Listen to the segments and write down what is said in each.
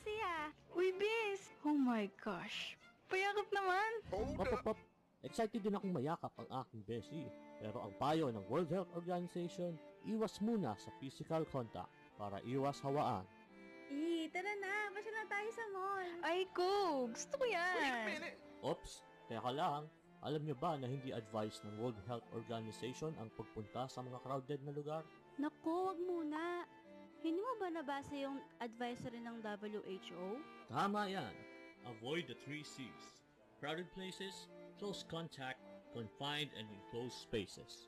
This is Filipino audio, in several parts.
Sia. Uy, bis! Oh my gosh. Payakap naman. Pop, pop, pop. Excited din akong mayakap ang aking beshi. Pero ang payo ng World Health Organization, iwas muna sa physical contact para iwas hawaan. Eh, tara na. Pasya na tayo sa mall. Ay, ko. Gusto ko yan. Ops, teka lang. Alam niyo ba na hindi advised ng World Health Organization ang pagpunta sa mga crowded na lugar? Naku, wag muna. Hindi mo ba nabasa yung advisory ng WHO? Tama yan. Avoid the three C's. Crowded places, close contact, confined and enclosed spaces.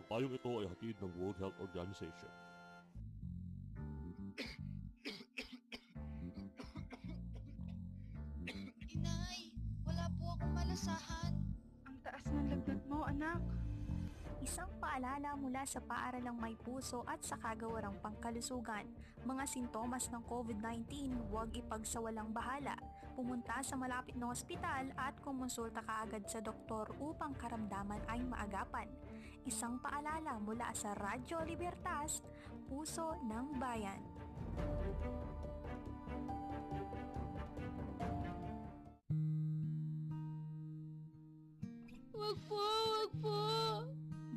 Ang payong ito ay hatid ng World Health Organization. Inay, wala po akong malasahan. Ang taas ng lagnat mo, anak. Isang paalala mula sa paaralang may puso at sa kagawarang pangkalusugan. Mga sintomas ng COVID-19, huwag ipagsawalang bahala. Pumunta sa malapit na ospital at kumonsulta kaagad sa doktor upang karamdaman ay maagapan. Isang paalala mula sa Radyo Libertas, Puso ng Bayan. Wag po, wag po.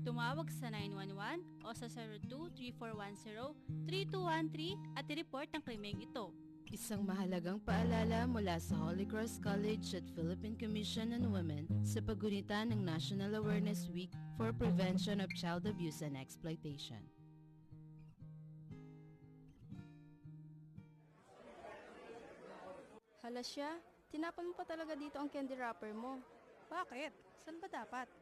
Tumawag sa 911 o sa 02-3410-3213 at i-report ang krimeng ito. Isang mahalagang paalala mula sa Holy Cross College at Philippine Commission on Women sa paggunita ng National Awareness Week for Prevention of Child Abuse and Exploitation. Hala siya, tinapon mo pa talaga dito ang candy wrapper mo. Bakit? Saan ba dapat?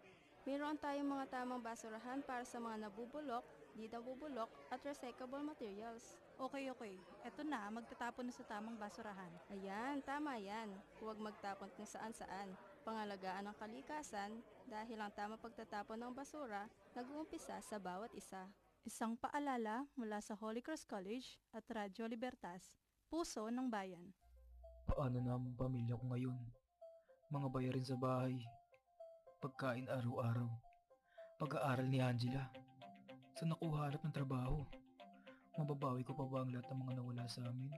Mayroon tayong mga tamang basurahan para sa mga nabubulok, di nabubulok at recyclable materials. Okay, okay. Eto na, magtatapon na sa tamang basurahan. Ayan, tama yan. Huwag magtapon kung saan-saan. Pangalagaan ang kalikasan dahil ang tamang pagtatapon ng basura nag-uumpisa sa bawat isa. Isang paalala mula sa Holy Cross College at Radyo Libertas, Puso ng Bayan. Paano na ang pamilya ko ngayon? Mga bayarin sa bahay, pagkain araw-araw, pag-aaral ni Angela. Saan ako harap ng trabaho? Mababawi ko pa ba ang lahat ng mga nawala sa amin?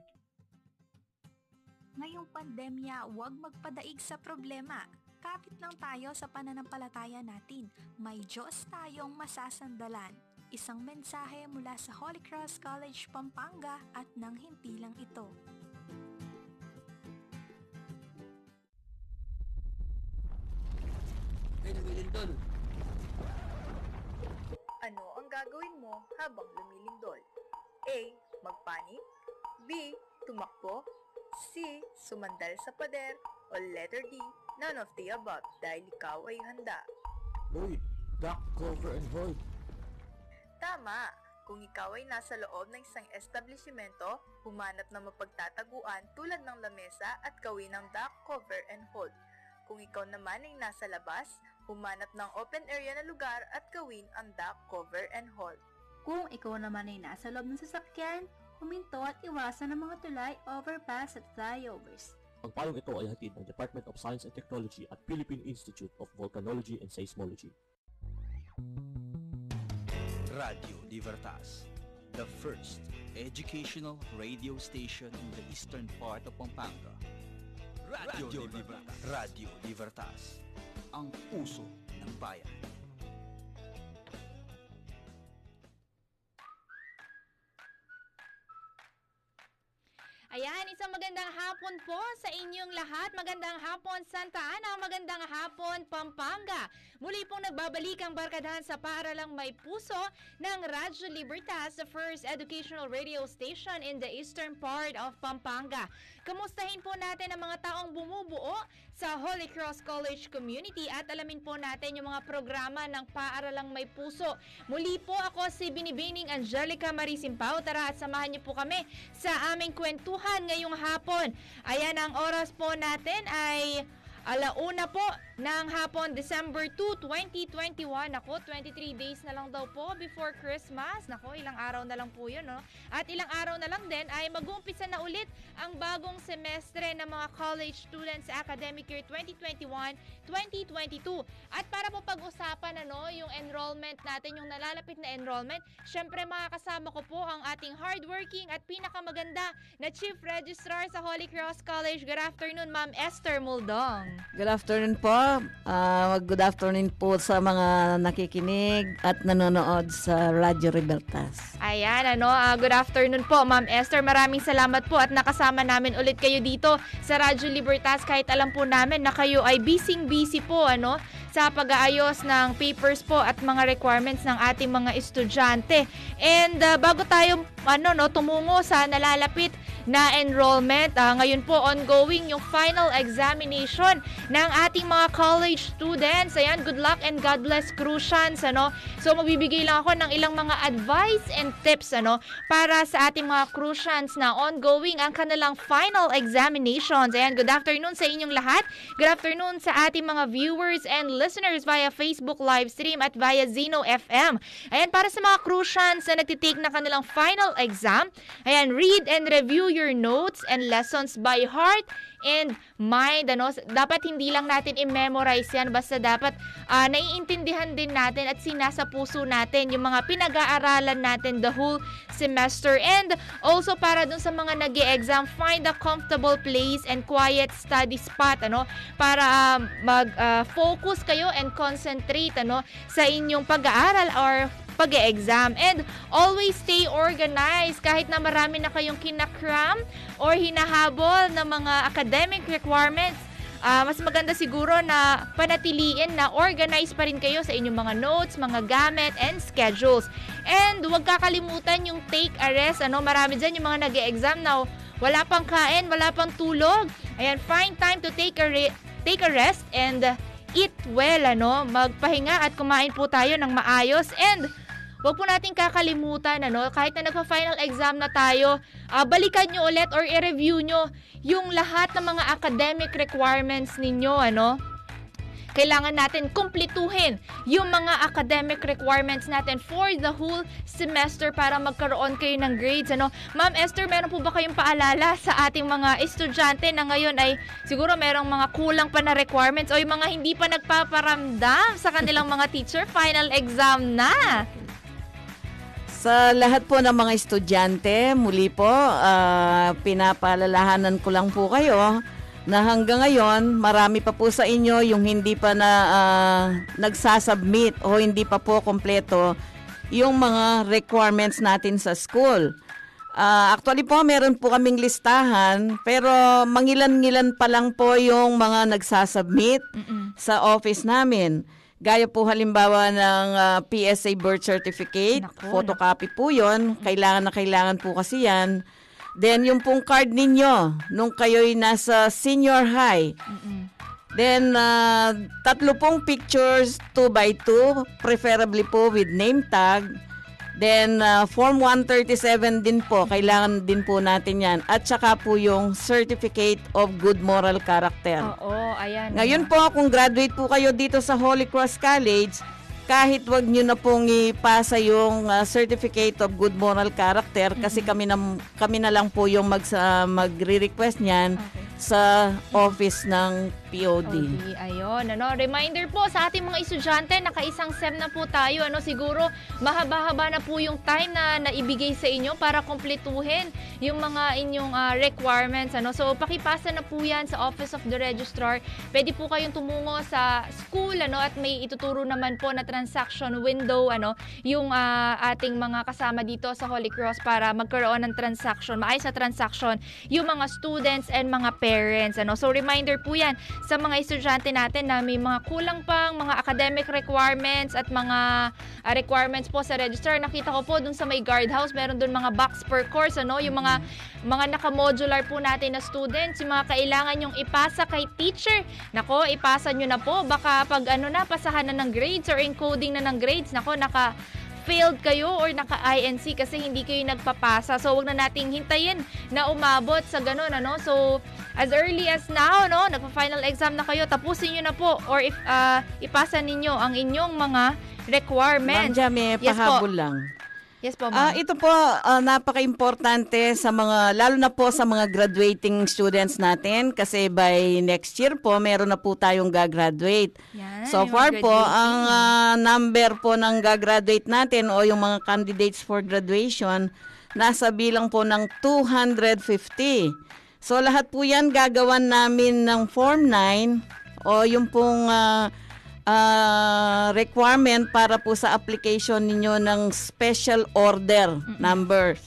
Ngayong pandemya, huwag magpadaig sa problema. Kapit lang tayo sa pananampalataya natin. May Diyos tayong masasandalan. Isang mensahe mula sa Holy Cross College Pampanga at nang himpilang ito. Ay, lumilindol. Ano ang gagawin mo habang lumilindol? A. Magpanik B. Tumakbo C. Sumandal sa pader o letter D. None of the above dahil ikaw ay handa. Lloyd, duck, cover, and hold. Tama! Kung ikaw ay nasa loob ng isang establishmento, humanap ng mapagtataguan tulad ng lamesa at gawin ng duck, cover, and hold. Kung ikaw naman ay nasa labas, humanap ng open area na lugar at gawin ang duck, cover, and hold. Kung ikaw naman ay nasa loob ng sasakyan, huminto at iwasan ang mga tulay, overpass at flyovers. Ang payong ito ay hatid ng Department of Science and Technology at Philippine Institute of Volcanology and Seismology. Radio Libertas, the first educational radio station in the eastern part of Pampanga. Radio, Libertas. Radio Libertas, ang puso ng bayan. Ayan, isang magandang hapon po sa inyong lahat. Magandang hapon Santa Ana, magandang hapon Pampanga. Muli pong nagbabalik ang barkadahan sa paaralang may puso ng Radyo Libertas, the first educational radio station in the eastern part of Pampanga. Kamustahin po natin ang mga taong bumubuo sa Holy Cross College community at alamin po natin yung mga programa ng paaralang may puso. Muli po ako si Binibining Angelica Marisimpao. Tara at samahan niyo po kami sa aming kwentuhan ngayong hapon. Ayan, ang oras po natin ay alauna po ng hapon, December 2, 2021. Ako, 23 days na lang daw po before Christmas. Nako, ilang araw na lang po yun, no? At ilang araw na lang din ay mag-uumpisa na ulit ang bagong semestre ng mga college students sa academic year 2021-2022. At para po pag-usapan, ano, yung enrollment natin, yung nalalapit na enrollment, syempre makakasama ko po ang ating hardworking at pinakamaganda na Chief Registrar sa Holy Cross College. Good afternoon, Ma'am Esther Muldong. Good afternoon po. Ah, good afternoon po sa mga nakikinig at nanonood sa Radyo Libertas. Ayan, ano, ah, good afternoon po, Ma'am Esther. Maraming salamat po at nakasama namin ulit kayo dito sa Radyo Libertas. Kahit alam po namin na kayo ay busy-busy po, ano, sa pag-aayos ng papers po at mga requirements ng ating mga estudyante. And ah, bago tayo ano no tumungo sa nalalapit na enrollment, ah, ngayon po ongoing yung final examination ng ating mga college students. Ayan, good luck and God bless Crucians, ano. So magbibigay lang ako ng ilang mga advice and tips ano para sa ating mga Crucians na ongoing ang kanilang final examinations. Ayan, good afternoon sa inyong lahat. Good afternoon sa ating mga viewers and listeners via Facebook live stream at via Zeno FM. Ayan, para sa mga Crucians na nagtitake na kanilang final exam, ayan, read and review your notes and lessons by heart and mind. Ano, dapat hindi lang natin i-memorize yan, basta dapat ah, naiintindihan din natin at sinasa puso natin yung mga pinag-aaralan natin the whole semester. And also para dun sa mga nag exam find a comfortable place and quiet study spot, ano, para ah, mag-focus kayo and concentrate, ano, sa inyong pag-aaral or pag-exam. And always stay organized kahit na marami na kayong kinakram or hinahabol ng mga academic requirements. Ah, mas maganda siguro na panatiliin na organized pa rin kayo sa inyong mga notes, mga gamit, and schedules. And huwag kakalimutan yung take a rest. Ano, marami dyan yung mga nag exam na wala pang kain, wala pang tulog. Ayan, find time to take a, take a rest and eat well, ano. Magpahinga at kumain po tayo ng maayos. And Huwag po natin kakalimutan, ano, kahit na nagpa-final exam na tayo, ah, balikan nyo ulit or i-review nyo yung lahat ng mga academic requirements ninyo, ano. Kailangan natin kumpletuhin yung mga academic requirements natin for the whole semester para magkaroon kayo ng grades. Ano? Ma'am Esther, meron po ba kayong paalala sa ating mga estudyante na ngayon ay siguro merong mga kulang pa na requirements o yung mga hindi pa nagpaparamdam sa kanilang mga teacher, final exam na? Sa lahat po ng mga estudyante, muli po, ah, pinapaalalahanan ko lang po kayo na hanggang ngayon, marami pa po sa inyo yung hindi pa na ah, nagsasubmit o hindi pa po kompleto yung mga requirements natin sa school. Ah, actually po, meron po kaming listahan, pero mangilan-ngilan pa lang po yung mga nagsasubmit sa office namin. Gaya po halimbawa ng ah, PSA birth certificate, photocopy po yon Kailangan na kailangan po kasi yan. Then yung pong card ninyo nung kayo'y nasa senior high. Then ah, tatlo pong pictures 2 by 2 preferably po with name tag. Then ah, form 137 din po, kailangan din po natin 'yan. At saka po yung certificate of good moral character. Oo, ayan. Ngayon po, kung graduate po kayo dito sa Holy Cross College, kahit wag nyo na pong ipasa yung ah, certificate of good moral character kasi kami na kami na lang po yung mag magre-request niyan sa office ng POD. OD, ayun, ano, reminder po sa ating mga estudyante, nakaisang SEM na po tayo, ano, siguro mahaba-haba na po yung time na naibigay sa inyo para kumpletuhin yung mga inyong ah, requirements, ano. So, pakipasa na po yan sa Office of the Registrar. Pwede po kayong tumungo sa school, ano, at may ituturo naman po na transaction window, ano, yung ah, ating mga kasama dito sa Holy Cross para magkaroon ng transaction, maayos na transaction, yung mga students and mga parents, ano. So, reminder po yan sa mga estudyante natin na may mga kulang pang mga academic requirements at mga ah, requirements po sa register. Nakita ko po dun sa may guardhouse, meron dun mga box per course, ano, yung mga mga naka-modular po natin na students, yung mga kailangan yung ipasa kay teacher. Nako, ipasa nyo na po. Baka pag ano na, pasahan na ng grades or encoding na ng grades, nako, naka failed kayo or naka-INC kasi hindi kayo nagpapasa. So, wag na nating hintayin na umabot sa ganun, ano? So, as early as now, no, nagpa-final exam na kayo, tapusin nyo na po or if ah, ipasa ninyo ang inyong mga Ma'am requirements. Jam, may Yes po. pahabol lang. Yes po, Ah, ma'am. ito po ah, napaka-importante sa mga lalo na po sa mga graduating students natin kasi by next year po meron na po tayong gagraduate. Yan, So far po ang ah, number po ng gagraduate natin o yung mga candidates for graduation nasa bilang po ng 250. So lahat po 'yan gagawan namin ng Form 9 o yung pong ah, ah, requirement para po sa application ninyo ng special order numbers.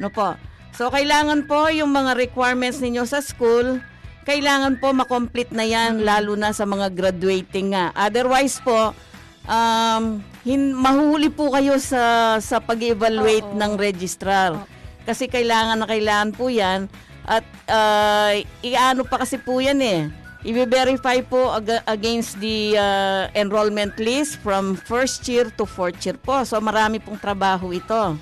No po. So kailangan po yung mga requirements ninyo sa school, kailangan po makomplete na yan lalo na sa mga graduating nga. Otherwise po um hin- mahuhuli po kayo sa sa pag-evaluate ng registrar. Kasi kailangan na kailangan po 'yan at uh, iano pa kasi po 'yan eh. I-verify po ag- against the uh, enrollment list from first year to fourth year po. So marami pong trabaho ito.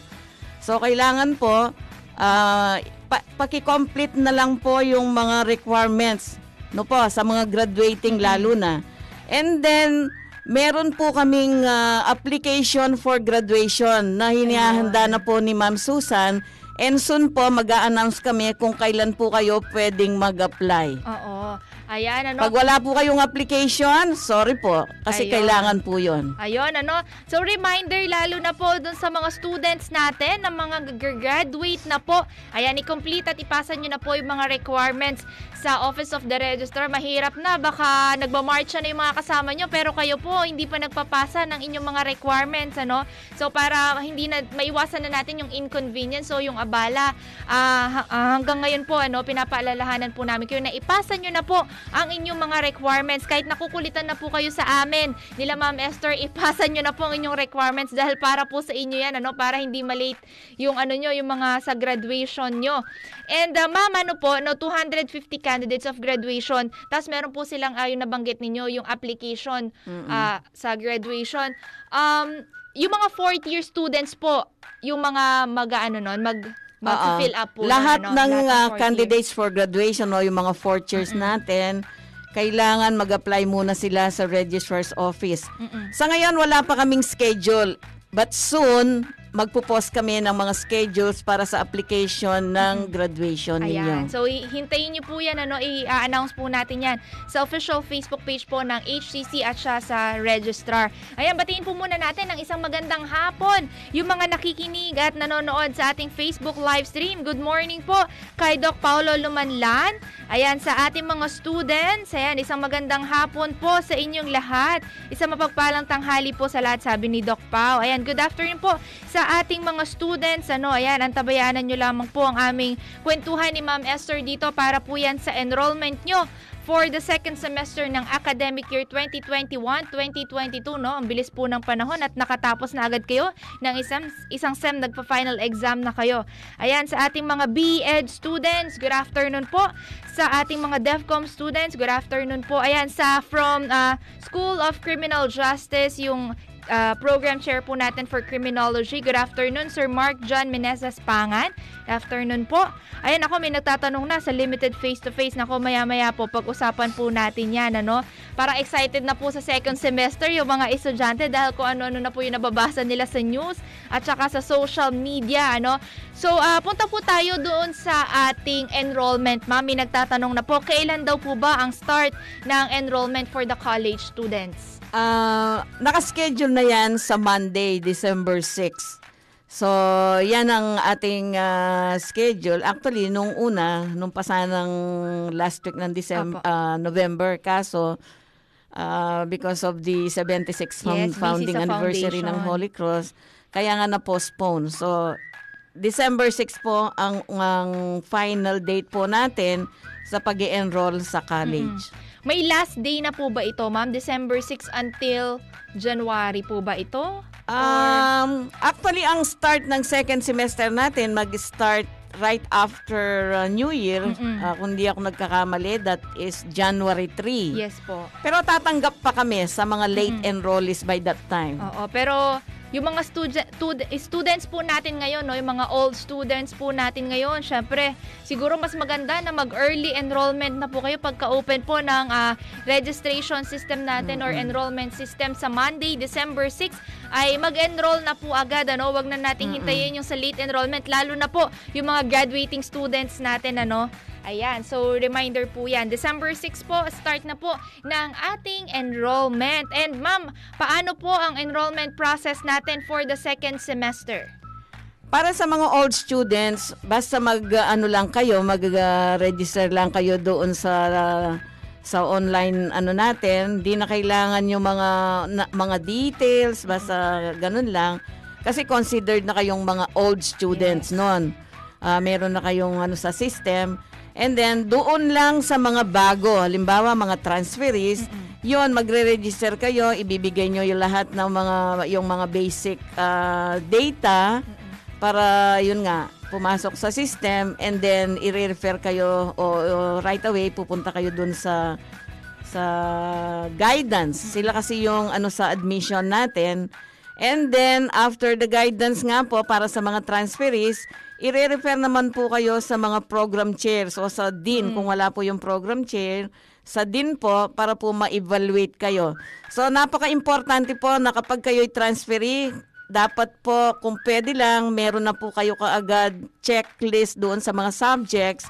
So kailangan po uh, pa- paki-complete na lang po yung mga requirements no po sa mga graduating lalo na. And then meron po kaming uh, application for graduation na hinihanda na po ni Ma'am Susan and soon po mag-a-announce kami kung kailan po kayo pwedeng mag-apply. Oo. Ayan, ano. Pag wala po kayong application, sorry po, kasi Ayun. kailangan po yon. Ayun, ano. So, reminder lalo na po dun sa mga students natin, na mga graduate na po. Ayan, i-complete at ipasa nyo na po yung mga requirements sa Office of the Registrar. Mahirap na, baka nagmamarch na yung mga kasama nyo, pero kayo po hindi pa nagpapasa ng inyong mga requirements, ano. So, para hindi na, maiwasan na natin yung inconvenience o yung abala. Ah, hanggang ngayon po, ano, pinapaalalahanan po namin kayo na ipasa nyo na po ang inyong mga requirements. Kahit nakukulitan na po kayo sa amin, nila Ma'am Esther, ipasa nyo na po ang inyong requirements dahil para po sa inyo yan, ano, para hindi malate yung ano nyo, yung mga sa graduation nyo. And uh, ma'am, ano po, no, 250 candidates of graduation. Tapos meron po silang, uh, yung nabanggit ninyo, yung application ah, sa graduation. Um, yung mga fourth year students po, yung mga mag-ano nun, mag mag-fill up po. Lahat ano, ng lahat uh, candidates for graduation o yung mga fourth years natin, kailangan mag-apply muna sila sa registrar's office. Mm-mm. Sa ngayon, wala pa kaming schedule. But soon, magpo-post kami ng mga schedules para sa application ng graduation Ayan. ninyo. So, hintayin niyo po yan, ano, i-announce po natin yan sa official Facebook page po ng HCC at siya sa registrar. Ayan, batiin po muna natin ng isang magandang hapon. Yung mga nakikinig at nanonood sa ating Facebook live stream. Good morning po kay Doc Paulo Lumanlan. Ayan, sa ating mga students. Ayan, isang magandang hapon po sa inyong lahat. Isang mapagpalang tanghali po sa lahat, sabi ni Doc Pau. Ayan, good afternoon po sa ating mga students. Ano, ayan, antabayanan nyo lamang po ang aming kwentuhan ni Ma'am Esther dito para po yan sa enrollment nyo for the second semester ng academic year 2021-2022, no? Ang bilis po ng panahon at nakatapos na agad kayo ng isang, isang SEM, nagpa-final exam na kayo. Ayan, sa ating mga BEd students, good afternoon po. Sa ating mga DEFCOM students, good afternoon po. Ayan, sa from uh, School of Criminal Justice, yung uh, program chair po natin for criminology. Good afternoon, Sir Mark John Meneses Pangan. Good afternoon po. Ayan ako, may nagtatanong na sa limited face-to-face. Nako, maya-maya po, pag-usapan po natin yan, ano? Parang excited na po sa second semester yung mga estudyante dahil kung ano-ano na po yung nababasa nila sa news at saka sa social media, ano? So, ah, punta po tayo doon sa ating enrollment. Mami, nagtatanong na po, kailan daw po ba ang start ng enrollment for the college students? Ah, nakaschedule na yan sa Monday, December 6. So, yan ang ating ah, schedule. Actually, nung una, nung pasanang last week ng December, November, kaso ah, because of the 76th Yes, founding sa anniversary ng. Holy Cross, kaya nga na-postpone. So, December 6 po ang, ang final date po natin sa pag enroll sa college. May last day na po ba ito, ma'am? December 6 until January po ba ito? Um, actually, ang start ng second semester natin mag-start right after uh, New Year. Uh, kung di ako nagkakamali, that is January 3. Yes po. Pero tatanggap pa kami sa mga late enrollees by that time. Oo, pero yung mga student, tud- students po natin ngayon, no, yung mga old students po natin ngayon, syempre, siguro mas maganda na mag-early enrollment na po kayo pagka-open po ng ah, registration system natin or Mm-mm. enrollment system sa Monday, December 6, ay mag-enroll na po agad, ano, wag na nating hintayin yung sa late enrollment, lalo na po yung mga graduating students natin, ano, Ayan, so reminder po yan. December 6 po, start na po ng ating enrollment. And ma'am, paano po ang enrollment process natin for the second semester? Para sa mga old students, basta mag uh, ano lang kayo, mag-register lang kayo doon sa sa online ano natin, di na kailangan yung mga na- mga details, basta ganun lang. Kasi considered na kayong mga old students noon. Ah, meron na kayong ano sa system. And then doon lang sa mga bago, halimbawa mga transferees, yon magre-register kayo, ibibigay nyo yung lahat ng mga yung mga basic ah, data para yun nga pumasok sa system and then i-refer kayo o, o right away pupunta kayo dun sa sa guidance. Sila kasi yung ano sa admission natin. And then after the guidance nga po para sa mga transferees, i-refer naman po kayo sa mga program chairs o sa dean kung wala po yung program chair sa din po para po ma-evaluate kayo. So napaka-importante po na kapag kayo'y transferee, dapat po kung pwede lang meron na po kayo kaagad checklist doon sa mga subjects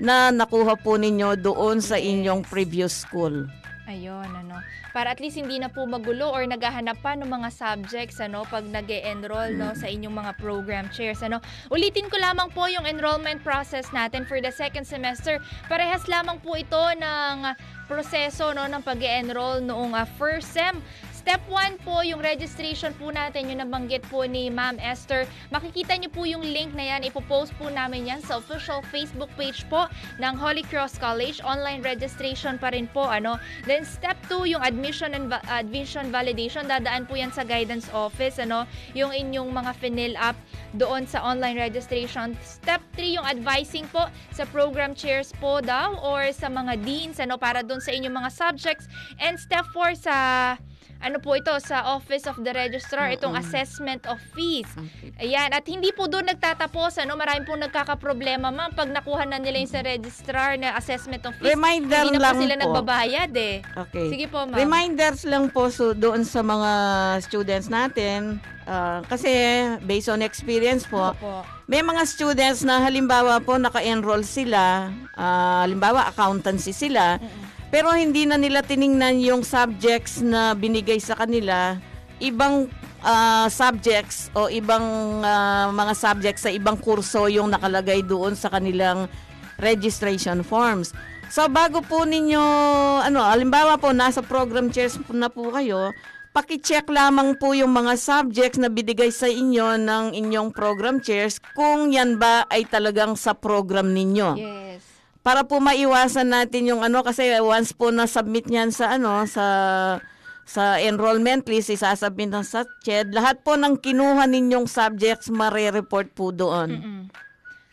na nakuha po ninyo doon sa inyong previous school. Ayun, ano. Para at least hindi na po magulo or naghahanap pa ng mga subjects ano pag nag enroll no sa inyong mga program chairs ano. Ulitin ko lamang po yung enrollment process natin for the second semester. Parehas lamang po ito ng proseso no ng pag enroll noong ah, first sem. Step 1 po, yung registration po natin, yung nabanggit po ni Ma'am Esther. Makikita niyo po yung link na yan. Ipopost po namin yan sa official Facebook page po ng Holy Cross College. Online registration pa rin po. Ano? Then step 2, yung admission and va- admission validation. Dadaan po yan sa guidance office. Ano? Yung inyong mga finil up doon sa online registration. Step 3, yung advising po sa program chairs po daw or sa mga deans ano, para doon sa inyong mga subjects. And step 4 sa ano po ito sa Office of the Registrar itong Mm-mm. assessment of fees. Ayan, at hindi po doon nagtatapos ano, marami pong nagkakaproblema ma'am pag nakuha na nila yung sa registrar na assessment of fees. Reminder hindi na lang po sila po. nagbabayad eh. Okay. Sige po ma'am. Reminders lang po so, doon sa mga students natin. Ah, kasi based on experience po, Opo. may mga students na halimbawa po naka-enroll sila, ah, halimbawa accountancy sila, pero hindi na nila tiningnan yung subjects na binigay sa kanila, ibang ah, subjects o ibang ah, mga subjects sa ibang kurso yung nakalagay doon sa kanilang registration forms. So bago po ninyo, ano, halimbawa po nasa program chairs na po kayo, paki-check lamang po yung mga subjects na binigay sa inyo ng inyong program chairs kung yan ba ay talagang sa program ninyo. Yes. Para po maiwasan natin yung ano kasi once po na submit niyan sa ano sa sa enrollment list isasubmit ng sa CHED, lahat po ng kinuha ninyong subjects mare-report po doon.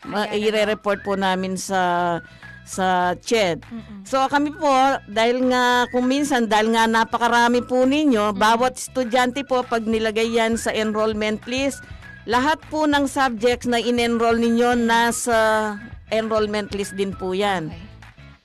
Ma- i-report po namin sa sa CHED. So kami po, dahil nga kung minsan, dahil nga napakarami po ninyo, bawat estudyante po pag nilagay yan sa enrollment list, lahat po ng subjects na in-enroll ninyo nasa enrollment list din po yan.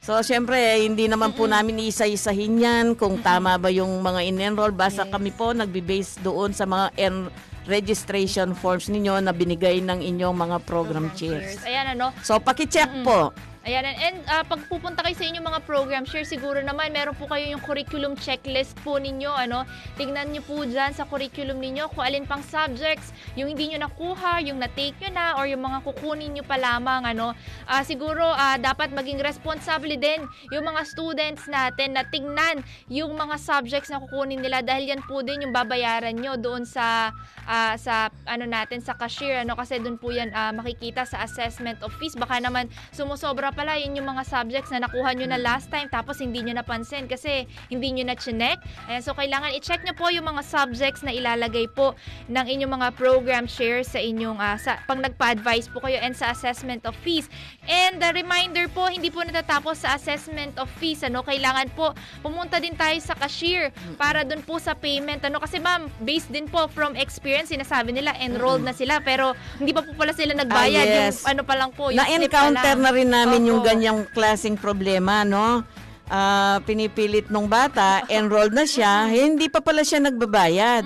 So, syempre, hindi naman po namin isa-isahin yan kung tama ba yung mga in-enroll. Basta kami po nagbe-base doon sa mga en- registration forms ninyo na binigay ng inyong mga program chairs. Ayan ano. So, paki-check po. Ayan, and uh, pag pupunta kayo sa inyong mga program share, siguro naman meron po kayo yung curriculum checklist po ninyo, ano. Tingnan niyo po dyan sa curriculum ninyo kung alin pang subjects, yung hindi nyo nakuha, yung na-take nyo na, or yung mga kukunin nyo pa lamang, ano. Ah, siguro, ah, dapat maging responsable din yung mga students natin na tingnan yung mga subjects na kukunin nila dahil yan po din yung babayaran nyo doon sa ah, sa ano natin sa cashier ano kasi doon po yan ah, makikita sa assessment of fees baka naman sumusobra pala, yun yung mga subjects na nakuha nyo na last time tapos hindi nyo napansin kasi hindi nyo na chinek. Ayan, so kailangan i-check nyo po yung mga subjects na ilalagay po ng inyong mga program share sa inyong, ah, sa, pang nagpa-advise po kayo and sa assessment of fees. And the reminder po, hindi po natatapos sa assessment of fees. Ano, kailangan po pumunta din tayo sa cashier para dun po sa payment. Ano, kasi ma'am, based din po from experience, sinasabi nila enrolled na sila pero hindi pa po pala sila nagbayad. Ah, yes. Yung ano pa lang po, Na-encounter na rin namin yung ganyang klaseng problema, no? Ah, pinipilit nung bata, enrolled na siya, hindi pa pala siya nagbabayad.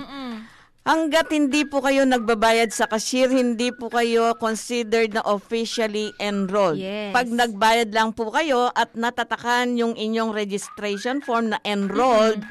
Hanggat hindi po kayo nagbabayad sa cashier, hindi po kayo considered na officially enrolled. Yes. Pag nagbayad lang po kayo at natatakan yung inyong registration form na enrolled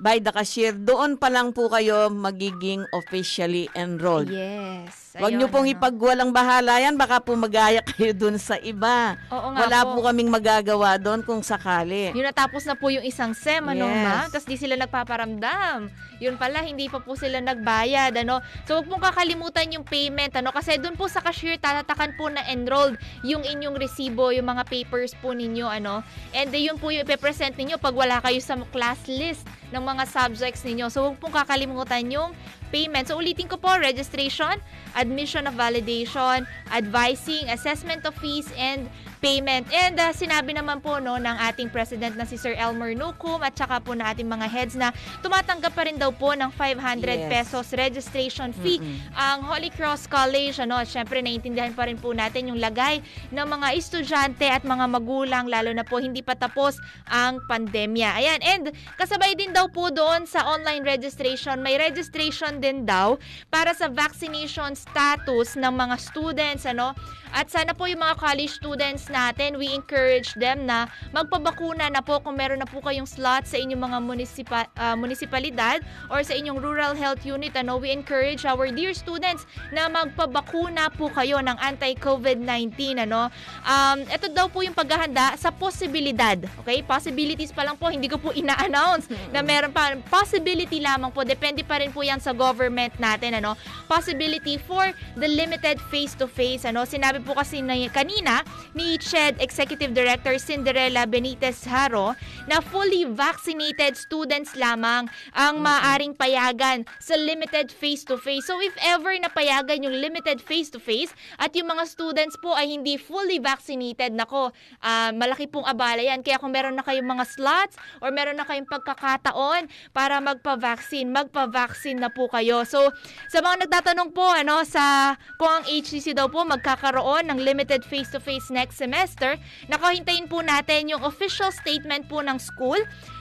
by the cashier, doon pa lang po kayo magiging officially enrolled. Yes. Huwag niyo pong ano. ipagwalang bahala yan, baka po magaya kayo dun sa iba. Oo nga Wala po. po kaming magagawa doon kung sakali. Yun natapos na po yung isang SEM, ano Yes. ma'am? Tapos di sila nagpaparamdam. Yun pala, hindi pa po sila nagbayad, ano? So, huwag pong kakalimutan yung payment, ano? Kasi doon po sa cashier, tatatakan po na enrolled yung inyong resibo, yung mga papers po ninyo, ano? And eh, yun po yung ipepresent ninyo pag wala kayo sa class list ng mga subjects ninyo. So, huwag pong kakalimutan yung payment. So, ulitin ko po, registration, admission of validation, advising, assessment of fees, and payment. And uh, sinabi naman po no ng ating president na si Sir Elmer Nukum at saka po na ating mga heads na tumatanggap pa rin daw po ng 500 Yes. pesos registration fee ang Holy Cross College. Ano, syempre naiintindihan pa rin po natin yung lagay ng mga estudyante at mga magulang lalo na po hindi pa tapos ang pandemya. Ayan, and kasabay din daw po doon sa online registration, may registration din daw para sa vaccination status ng mga students, ano? At sana po yung mga college students natin, we encourage them na magpabakuna na po kung meron na po kayong slot sa inyong mga munisipa, ah, munisipalidad or sa inyong rural health unit. Ano, we encourage our dear students na magpabakuna po kayo ng anti-COVID-19. Ano? Um, ito daw po yung paghahanda sa posibilidad. Okay? Possibilities pa lang po, hindi ko po ina-announce na meron pa. Possibility lamang po. Depende pa rin po yan sa government natin. Ano? Possibility for the limited face-to-face. Ano? Sinabi po kasi na, kanina ni CHED Executive Director Cinderella Benitez Haro na fully vaccinated students lamang ang maaring payagan sa limited face-to-face. So if ever napayagan yung limited face-to-face at yung mga students po ay hindi fully vaccinated, nako, ah, malaki pong abala yan. Kaya kung meron na kayong mga slots or meron na kayong pagkakataon para magpa-vaccine, magpa-vaccine na po kayo. So sa mga nagtatanong po ano sa kung ang HCC daw po magkakaroon ng limited face-to-face next semester, nakahintayin po natin yung official statement po ng school.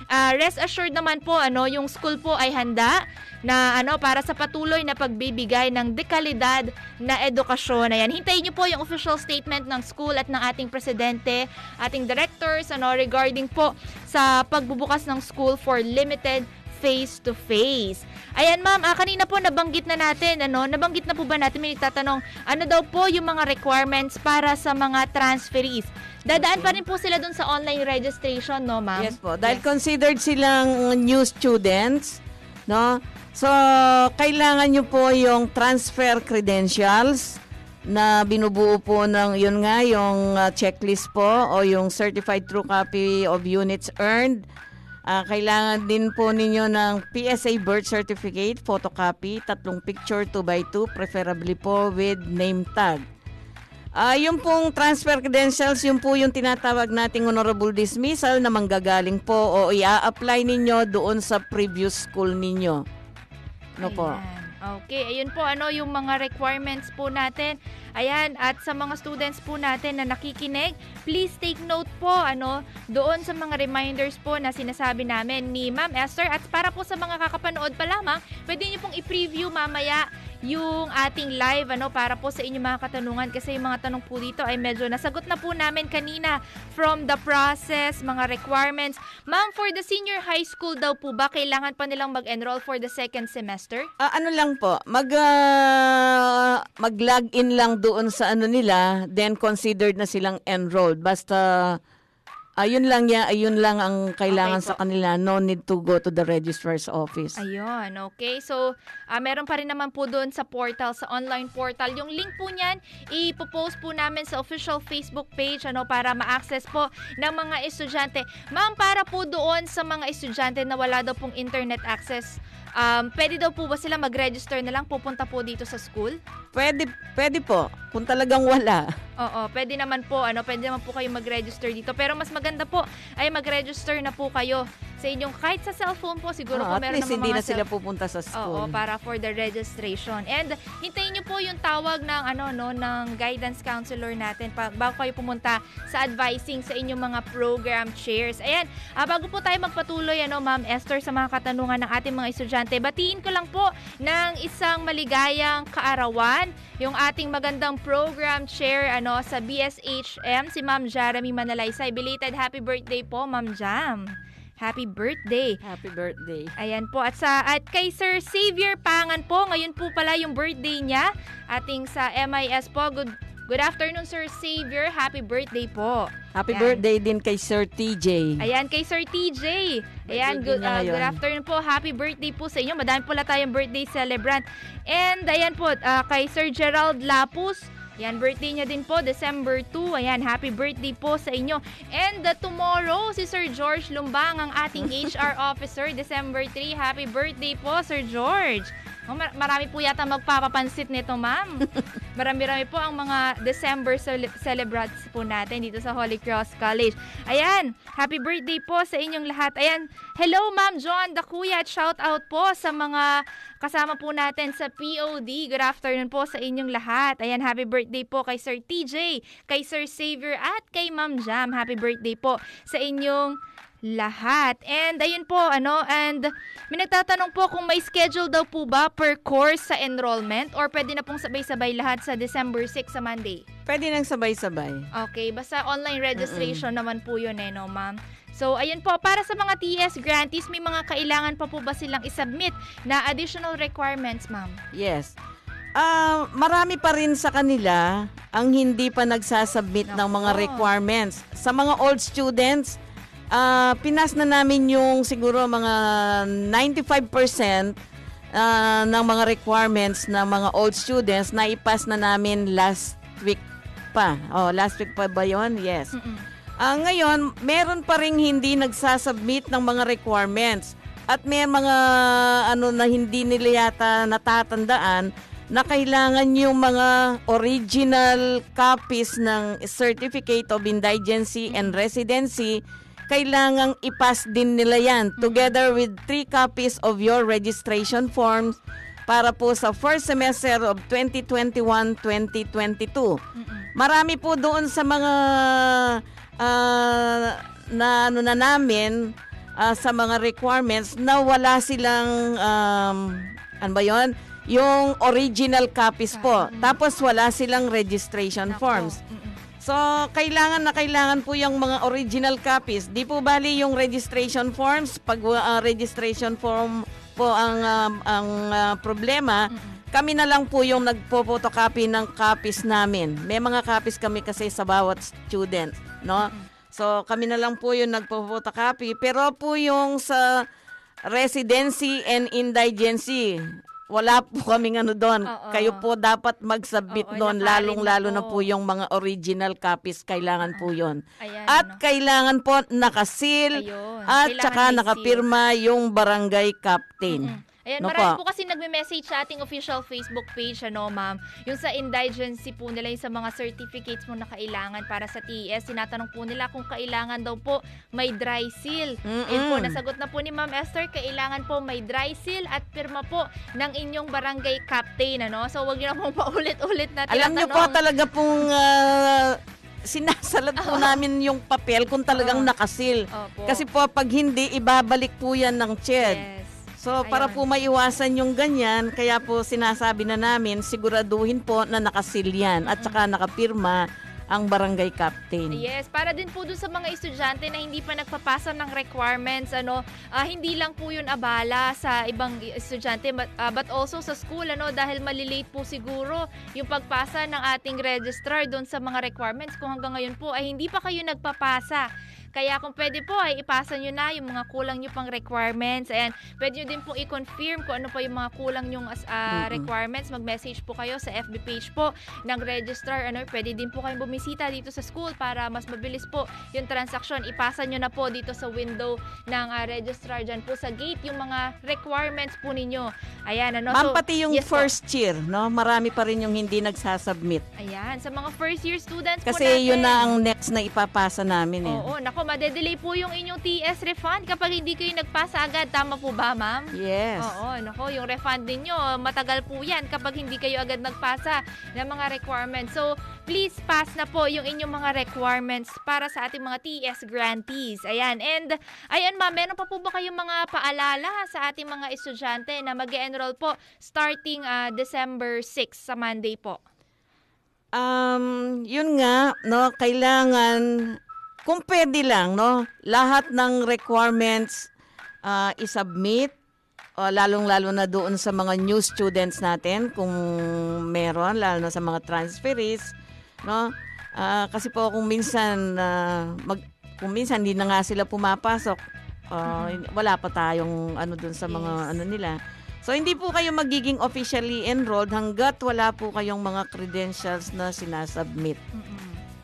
Ah, rest assured naman po ano yung school po ay handa na ano para sa patuloy na pagbibigay ng dekalidad na edukasyon. Ayan, hintayin niyo po yung official statement ng school at ng ating presidente, ating directors ano regarding po sa pagbubukas ng school for limited face-to-face. Ayan ma'am, ah, kanina po nabanggit na natin, ano, nabanggit na po ba natin, may nagtatanong, ano daw po yung mga requirements para sa mga transferees? Dadaan pa rin po sila dun sa online registration, no ma'am? Yes po, dahil considered silang new students, no? So, kailangan nyo po yung transfer credentials na binubuo po ng, yun nga, yung uh, checklist po o yung certified true copy of units earned. Ah, kailangan din po ninyo ng PSA birth certificate, photocopy, tatlong picture 2x2, preferably po with name tag. Ah, yung pong transfer credentials, yung po yung tinatawag nating honorable dismissal na manggagaling po o i-apply ninyo doon sa previous school ninyo. No po. Okay, ayun po ano yung mga requirements po natin. Ayan, at sa mga students po natin na nakikinig, please take note po ano doon sa mga reminders po na sinasabi namin ni Ma'am Esther at para po sa mga kakapanood pa lamang, pwede niyo pong i-preview mamaya yung ating live ano para po sa inyong mga katanungan kasi yung mga tanong po dito ay medyo nasagot na po namin kanina from the process, mga requirements. Ma'am, for the senior high school daw po ba kailangan pa nilang mag-enroll for the second semester? Ah, ano lang po, mag ah, mag-log in lang doon sa ano nila, then considered na silang enrolled. Basta Ayun lang ya, ayun lang ang kailangan Okay sa kanila. No need to go to the registrar's office. Ayun, okay. So, ah, meron pa rin naman po doon sa portal, sa online portal. Yung link po niyan, ipopost po namin sa official Facebook page ano para ma-access po ng mga estudyante. Ma'am, para po doon sa mga estudyante na wala daw pong internet access, um, pwede daw po ba sila mag-register na lang pupunta po dito sa school? Pwede, pwede po. Kung talagang wala. Oo, pwede naman po, ano, pwede naman po kayo mag-register dito. Pero mas maganda po ay mag-register na po kayo sa inyong, kahit sa cellphone po, siguro Ah, po at meron least hindi mga na sila pupunta sa school. Oo, para for the registration. And hintayin niyo po yung tawag ng ano no ng guidance counselor natin pa, bago kayo pumunta sa advising sa inyong mga program chairs. Ayan, ah, bago po tayo magpatuloy ano Ma'am Esther sa mga katanungan ng ating mga estudyante, batiin ko lang po ng isang maligayang kaarawan yung ating magandang program chair ano sa BSHM si Ma'am Jeremy Manalaysay. Belated happy birthday po Ma'am Jam. Happy birthday. Happy birthday. Ayan po. At sa at kay Sir Xavier Pangan po, ngayon po pala yung birthday niya. Ating sa MIS po. Good Good afternoon Sir Xavier. Happy birthday po. Happy Ayan. birthday din kay Sir TJ. Ayan kay Sir TJ. Ayan, good, uh, good afternoon po. Happy birthday po sa inyo. Madami pala tayong birthday celebrant. And ayan po, uh, kay Sir Gerald Lapus. Ayan, birthday niya din po, December 2. Ayan, happy birthday po sa inyo. And uh, tomorrow, si Sir George Lumbang, ang ating HR officer, December 3. Happy birthday po, Sir George. Oh, mar- marami po yata magpapapansit nito, ma'am. Marami-rami po ang mga December cele- celebrants po natin dito sa Holy Cross College. Ayan, happy birthday po sa inyong lahat. Ayan, hello Ma'am John Dakuya at shout out po sa mga kasama po natin sa POD. Good afternoon po sa inyong lahat. Ayan, happy birthday po kay Sir TJ, kay Sir Xavier at kay Ma'am Jam. Happy birthday po sa inyong lahat. And ayun po, ano, and may nagtatanong po kung may schedule daw po ba per course sa enrollment or pwede na pong sabay-sabay lahat sa December 6 sa Monday? Pwede nang sabay-sabay. Okay, basta online registration naman po yun eh, no ma'am? So, ayun po, para sa mga TS grantees, may mga kailangan pa po ba silang isubmit na additional requirements, ma'am? Yes. Ah, marami pa rin sa kanila ang hindi pa nagsasubmit ng mga requirements. Sa mga old students, ah, pinas na namin yung siguro mga 95% ah, ng mga requirements ng mga old students na ipas na namin last week pa. Oh, last week pa ba yon? Yes. Ah, ngayon, meron pa ring hindi nagsasubmit ng mga requirements. At may mga ano na hindi nila yata natatandaan na kailangan yung mga original copies ng Certificate of Indigency and Residency kailangang ipas din nila yan together with three copies of your registration forms para po sa first semester of 2021-2022. Marami po doon sa mga ah, na ano na namin ah, sa mga requirements na wala silang um, ano ba 'yon? Yung original copies po. Tapos wala silang registration forms. So, kailangan na kailangan po yung mga original copies. Di po bali yung registration forms, pag uh, registration form po ang um, ang uh, problema, kami na lang po yung nagpo-photocopy ng copies namin. May mga copies kami kasi sa bawat student, no? So, kami na lang po yung nagpo-photocopy. Pero po yung sa residency and indigency, wala po kaming ano doon. Kayo po dapat mag-submit Oo, doon, lalong-lalo na na po yung mga original copies. Kailangan po yon Ayan, At kailangan po nakasil Ayun, at kailangan saka nakapirma yung barangay captain. Ayan, No marami po. po kasi nagme-message sa ating official Facebook page, ano ma'am, yung sa indigency po nila, yung sa mga certificates mo na kailangan para sa TES. Tinatanong po nila kung kailangan daw po may dry seal. Yun po, Mm-mm. nasagot na po ni Ma'am Esther, kailangan po may dry seal at pirma po ng inyong barangay captain, ano? So, wag niyo na pong paulit-ulit na Alam niyo po tinatanong. talaga pong ah, sinasalat po namin yung papel kung talagang nakasil. Opo. Kasi po pag hindi, ibabalik po yan ng CHED. So para po maiwasan yung ganyan, kaya po sinasabi na namin, siguraduhin po na nakasil yan at saka nakapirma ang barangay captain. Yes, para din po dun sa mga estudyante na hindi pa nagpapasa ng requirements, ano, ah, hindi lang po yun abala sa ibang estudyante but, ah, but also sa school, ano, dahil malilate po siguro yung pagpasa ng ating registrar doon sa mga requirements kung hanggang ngayon po ay hindi pa kayo nagpapasa. Kaya kung pwede po ay ipasa nyo na yung mga kulang nyo pang requirements. Ayan, pwede nyo din po i-confirm kung ano po yung mga kulang yung as, Mm-mm. requirements. Mag-message po kayo sa FB page po ng registrar. Ano, pwede din po kayong bumisita dito sa school para mas mabilis po yung transaction. Ipasa nyo na po dito sa window ng ah, registrar dyan po sa gate yung mga requirements po ninyo. Ayan, ano. Ma'am, so, pati yung yes po. first year, no? Marami pa rin yung hindi nagsasubmit. Ayan, sa mga first year students po Kasi natin. yun na ang next na ipapasa namin eh. Oo, nako, madedelay po yung inyong TS refund kapag hindi kayo nagpasa agad. Tama po ba, ma'am? Yes. Oo, nako, yung refund ninyo, matagal po yan kapag hindi kayo agad nagpasa ng mga requirements. So, please pass na po yung inyong mga requirements para sa ating mga TS grantees. Ayan, and ayan ma'am, meron pa po ba kayong mga paalala sa ating mga estudyante na mag enroll po starting ah, December 6 sa Monday po? Um, yun nga, no, kailangan kung pwede lang, no, lahat ng requirements ah, isubmit o lalong-lalo na doon sa mga new students natin kung meron lalo na sa mga transferees, no? Ah, kasi po kung minsan ah, mag kung minsan hindi na nga sila pumapasok, ah, wala pa tayong ano doon sa mga Yes. ano nila. So hindi po kayo magiging officially enrolled hanggat wala po kayong mga credentials na sinasubmit.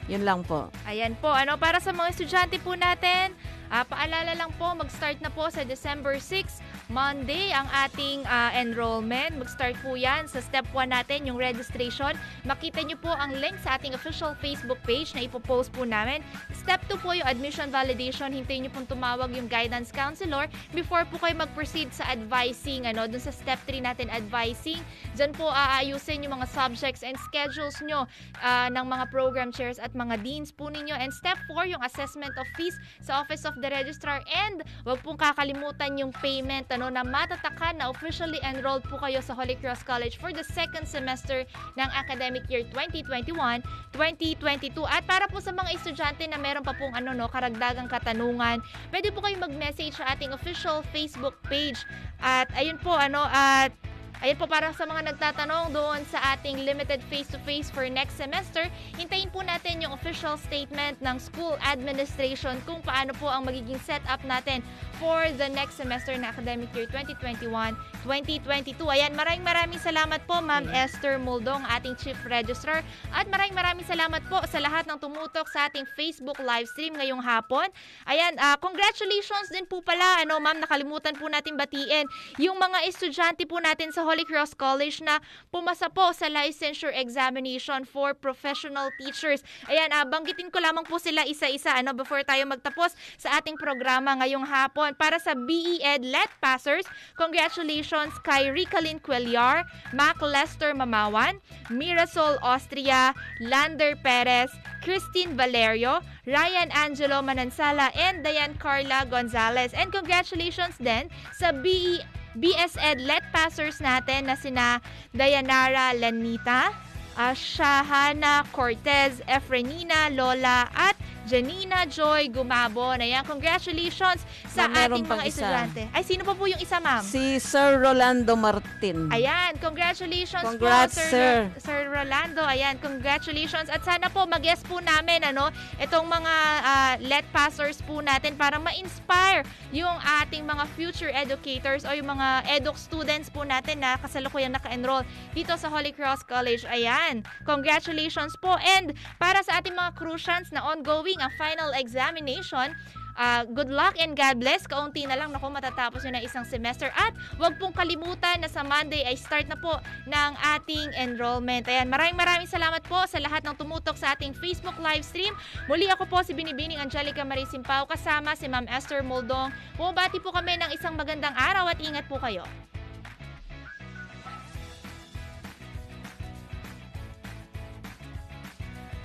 Yun lang po. Ayan po, ano para sa mga estudyante po natin, ah, paalala lang po, mag-start na po sa December 6, Monday, ang ating ah, enrollment. Mag-start po yan sa step 1 natin, yung registration. Makita nyo po ang link sa ating official Facebook page na ipopost po namin. Step 2 po yung admission validation. Hintayin nyo pong tumawag yung guidance counselor before po kayo mag-proceed sa advising. Ano, dun sa step 3 natin, advising. Diyan po aayusin yung mga subjects and schedules nyo ah, ng mga program chairs at mga deans po ninyo. And step 4, yung assessment of fees sa Office of the Registrar. And wag pong kakalimutan yung payment ano, na matatakan na officially enrolled po kayo sa Holy Cross College for the second semester ng academic year 2021-2022. At para po sa mga estudyante na meron pa pong ano, no, karagdagang katanungan, pwede po kayong mag-message sa ating official Facebook page. At ayun po, ano, at Ayan po para sa mga nagtatanong doon sa ating limited face-to-face for next semester, hintayin po natin yung official statement ng school administration kung paano po ang magiging setup natin for the next semester na academic year 2021-2022. Ayan, maraming maraming salamat po Ma'am Esther Muldong, ating Chief Registrar. At maraming maraming salamat po sa lahat ng tumutok sa ating Facebook live stream ngayong hapon. Ayan, ah, congratulations din po pala, ano ma'am, nakalimutan po natin batiin yung mga estudyante po natin sa Holy Cross College na pumasa po sa licensure examination for professional teachers. Ayan, ah, banggitin ko lamang po sila isa-isa ano before tayo magtapos sa ating programa ngayong hapon. Para sa BE-Ed Let Passers, congratulations kay Ricalyn Cuellar, Mac Lester Mamawan, Mirasol Austria, Lander Perez, Christine Valerio, Ryan Angelo Manansala, and Diane Carla Gonzalez. And congratulations din sa BE BSED Let Passers natin na sina Dayanara Lanita, ah, Shahana Cortez, Efrenina Lola, at Janina Joy Gumabon. Ayan, congratulations sa meron ating mga isa. estudyante. Ay, sino pa po yung isa, ma'am? Si Sir Rolando Martin. Ayan, congratulations Congrats, po, sir. Sir Rolando. Ayan, congratulations. At sana po mag-guest po namin, ano, itong mga ah, let passers po natin para ma-inspire yung ating mga future educators o yung mga eduk students po natin na kasalukuyang naka-enroll dito sa Holy Cross College. Ayan, congratulations po. And para sa ating mga crucians na ongoing ang final examination, Ah, good luck and God bless. Kaunti na lang naku matatapos yun na isang semester. At wag pong kalimutan na sa Monday ay start na po ng ating enrollment. Ayan, maraming maraming salamat po sa lahat ng tumutok sa ating Facebook live stream. Muli ako po si Binibining Angelica Marie Simpao kasama si Ma'am Esther Moldong. Bumabati po kami ng isang magandang araw at ingat po kayo.